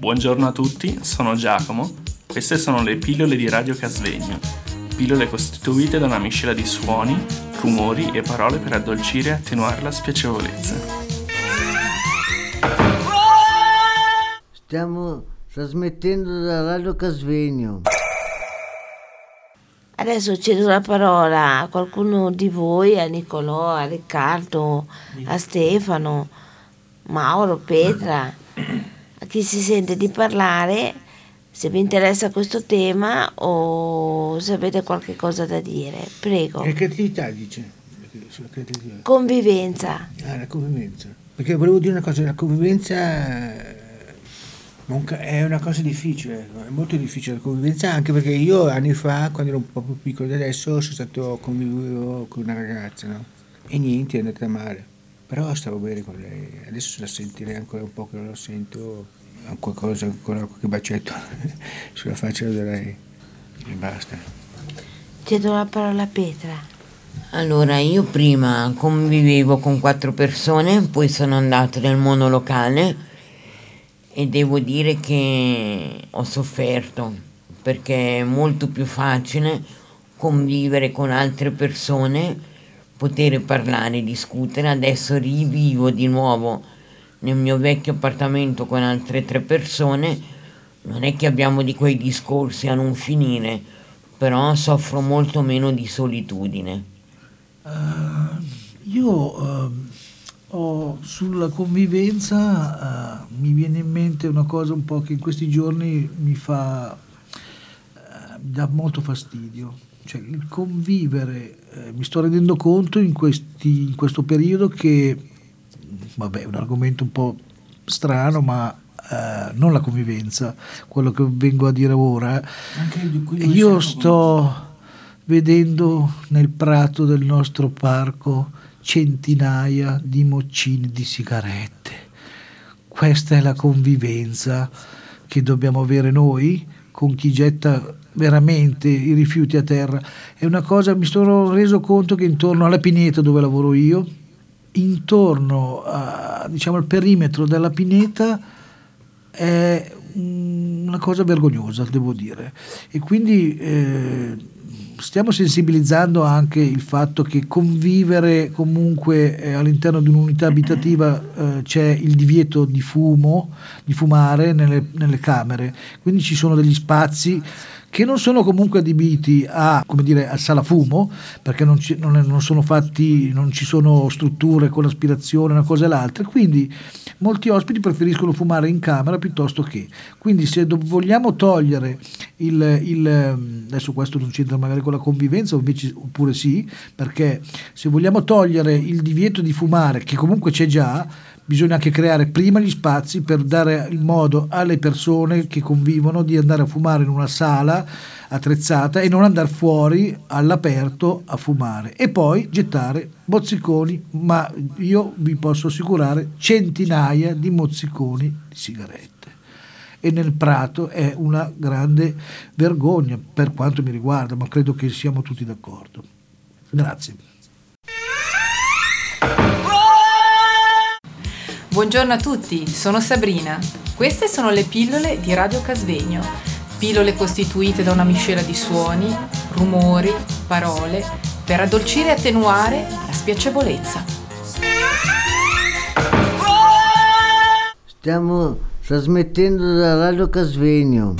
Buongiorno a tutti, sono Giacomo. Queste sono le pillole di Radio Casvegno. Pillole costituite da una miscela di suoni, rumori e parole per addolcire e attenuare la spiacevolezza. Stiamo trasmettendo da Radio Casvegno. Adesso cedo la parola a qualcuno di voi, a Nicolò, a Riccardo, a Stefano, Mauro, Petra, chi si sente di parlare, se vi interessa questo tema o se avete qualche cosa da dire. Prego. Che creatività dice? Convivenza. Ah, la convivenza. Perché volevo dire una cosa, la convivenza ca- è una cosa difficile, è molto difficile la convivenza, anche perché io anni fa, quando ero un po' più piccolo di adesso, sono stato convivevo con una ragazza, no? E niente, è andata male. Però stavo bene con lei. Adesso la sentirei ancora un po' che non la sento, qualcosa, ancora qualche bacetto sulla faccia da lei. E basta. Cedo la parola a Petra. Allora, io prima convivevo con quattro persone, poi sono andato nel monolocale e devo dire che ho sofferto perché è molto più facile convivere con altre persone, poter parlare, discutere. Adesso rivivo di nuovo nel mio vecchio appartamento con altre tre persone. Non è che abbiamo di quei discorsi a non finire, però soffro molto meno di solitudine. Uh, io uh, ho, sulla convivenza uh, mi viene in mente una cosa un po' che in questi giorni mi fa dà molto fastidio. Cioè il convivere, eh, mi sto rendendo conto in, questi, in questo periodo che, vabbè, è un argomento un po' strano, ma eh, non la convivenza, quello che vengo a dire ora. Io sto vedendo nel prato del nostro parco centinaia di moccini di sigarette. Questa è la convivenza che dobbiamo avere noi con chi getta veramente i rifiuti a terra. È una cosa, mi sono reso conto che intorno alla pineta dove lavoro io, intorno a, diciamo, al perimetro della pineta è una cosa vergognosa, devo dire. E quindi eh, stiamo sensibilizzando anche il fatto che convivere comunque eh, all'interno di un'unità abitativa eh, c'è il divieto di fumo, di fumare nelle, nelle camere, quindi ci sono degli spazi che non sono comunque adibiti a, dire, a sala fumo, perché non ci, non, non sono fatti, non ci sono strutture con l'aspirazione, una cosa e l'altra, quindi molti ospiti preferiscono fumare in camera piuttosto che. Quindi se do, vogliamo togliere il, il, adesso questo non c'entra magari con la convivenza, invece, oppure sì, perché se vogliamo togliere il divieto di fumare, che comunque c'è già, bisogna anche creare prima gli spazi per dare il modo alle persone che convivono di andare a fumare in una sala attrezzata e non andare fuori all'aperto a fumare e poi gettare mozziconi, ma io vi posso assicurare centinaia di mozziconi di sigarette. E nel Prato è una grande vergogna per quanto mi riguarda, ma credo che siamo tutti d'accordo. Grazie. Buongiorno a tutti, sono Sabrina. Queste sono le pillole di Radio Casvegno. Pillole costituite da una miscela di suoni, rumori, parole, per addolcire e attenuare la spiacevolezza. Stiamo trasmettendo da Radio Casvegno.